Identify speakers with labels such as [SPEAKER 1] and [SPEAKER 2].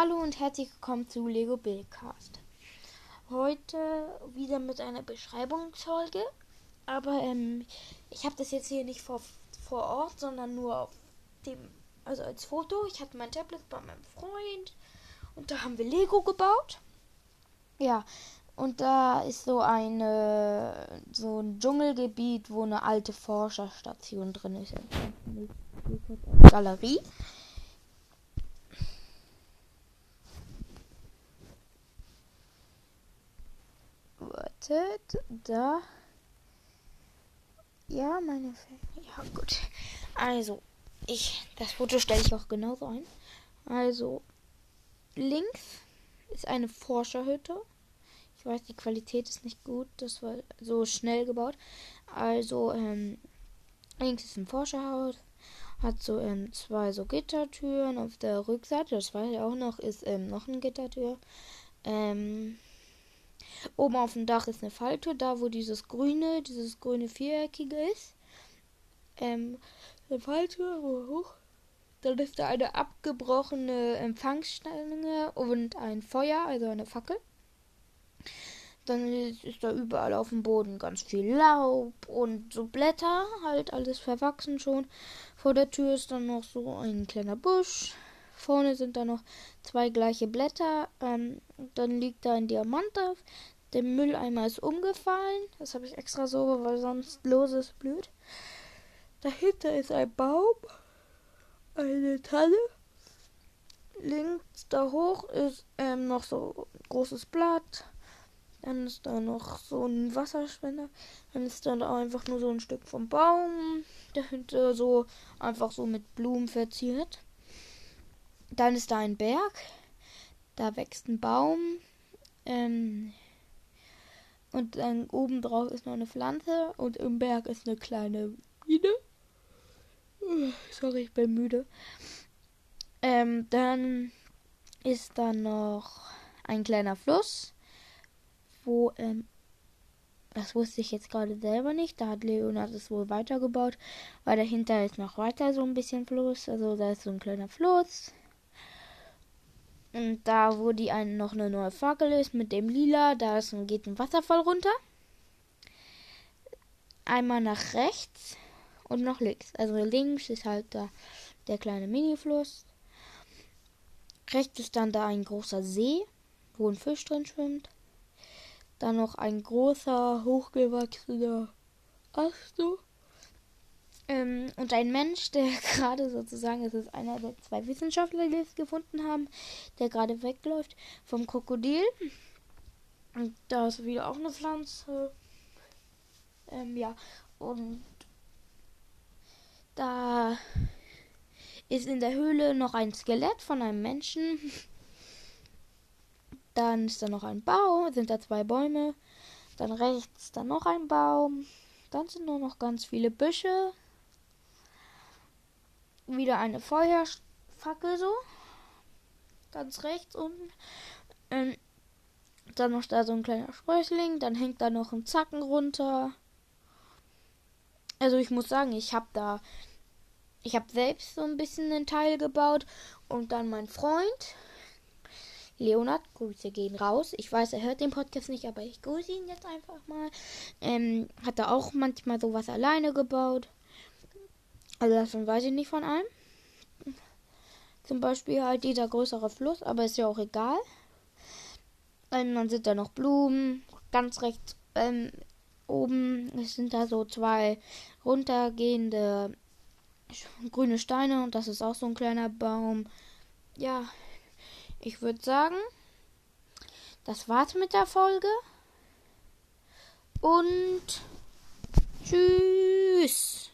[SPEAKER 1] Hallo und herzlich willkommen zu Lego Buildcast. Heute wieder mit einer Beschreibungsfolge, aber ähm, ich habe das jetzt hier nicht vor, vor Ort, sondern nur auf dem, also als Foto. Ich hatte mein Tablet bei meinem Freund und da haben wir Lego gebaut. Ja, und da ist so eine so ein Dschungelgebiet, wo eine alte Forscherstation drin ist. Galerie. Wartet. Da. Ja, meine. Ja, gut. Also, ich. Das Foto stelle ich auch genauso ein. Also, links ist eine Forscherhütte. Ich weiß, die Qualität ist nicht gut. Das war so schnell gebaut. Also, ähm, links ist ein Forscherhaus. Hat so ähm, zwei so Gittertüren auf der Rückseite. Das weiß ich auch noch. Ist ähm, noch eine Gittertür. Ähm, Oben auf dem Dach ist eine Falltür, da wo dieses grüne, dieses grüne viereckige ist. Ähm, eine Falltür, hoch. Dann ist da eine abgebrochene Empfangsstange und ein Feuer, also eine Fackel. Dann ist, ist, da überall auf dem Boden ganz viel Laub und so Blätter, halt alles verwachsen schon. Vor der Tür ist dann noch so ein kleiner Busch. Vorne sind da noch zwei gleiche Blätter. Ähm, dann liegt da ein Diamant auf. Der Mülleimer ist umgefallen. Das habe ich extra so, weil sonst loses blüht. Dahinter ist ein Baum. Eine Tanne. Links da hoch ist ähm, noch so ein großes Blatt. Dann ist da noch so ein Wasserspender. Dann ist da einfach nur so ein Stück vom Baum. Dahinter so einfach so mit Blumen verziert. Dann ist da ein Berg. Da wächst ein Baum. Ähm, und dann oben drauf ist noch eine Pflanze. Und im Berg ist eine kleine Mine. Sorry, ich bin müde. Ähm, dann ist da noch ein kleiner Fluss, wo, ähm, das wusste ich jetzt gerade selber nicht. Da hat Leonard es wohl weitergebaut, weil dahinter ist noch weiter so ein bisschen Fluss. Also da ist so ein kleiner Fluss. Und da, die ein, noch eine neue Fackel ist mit dem Lila, da ist, geht ein Wasserfall runter. Einmal nach rechts und nach links. Also links ist halt da der kleine Mini-Fluss. Rechts ist dann da ein großer See, wo ein Fisch drin schwimmt. Dann noch ein großer, hochgewachsener Ast. Ähm, und ein Mensch, der gerade sozusagen, es ist einer der zwei Wissenschaftler, die es gefunden haben, der gerade wegläuft vom Krokodil. Und da ist wieder auch eine Pflanze. Ähm, ja, und da ist in der Höhle noch ein Skelett von einem Menschen. Dann ist da noch ein Baum, sind da zwei Bäume. Dann rechts dann noch ein Baum. Dann sind nur noch ganz viele Büsche wieder eine Feuerfackel so. Ganz rechts unten. Ähm, dann noch da so ein kleiner Sprössling. Dann hängt da noch ein Zacken runter. Also ich muss sagen, ich habe da. Ich habe selbst so ein bisschen einen Teil gebaut. Und dann mein Freund. Leonard, Grüße gehen raus. Ich weiß, er hört den Podcast nicht, aber ich grüße ihn jetzt einfach mal. Ähm, hat er auch manchmal sowas alleine gebaut. Also davon weiß ich nicht von einem. Zum Beispiel halt dieser größere Fluss, aber ist ja auch egal. Und dann sind da noch Blumen. Ganz rechts ähm, oben sind da so zwei runtergehende grüne Steine und das ist auch so ein kleiner Baum. Ja, ich würde sagen, das war's mit der Folge. Und tschüss.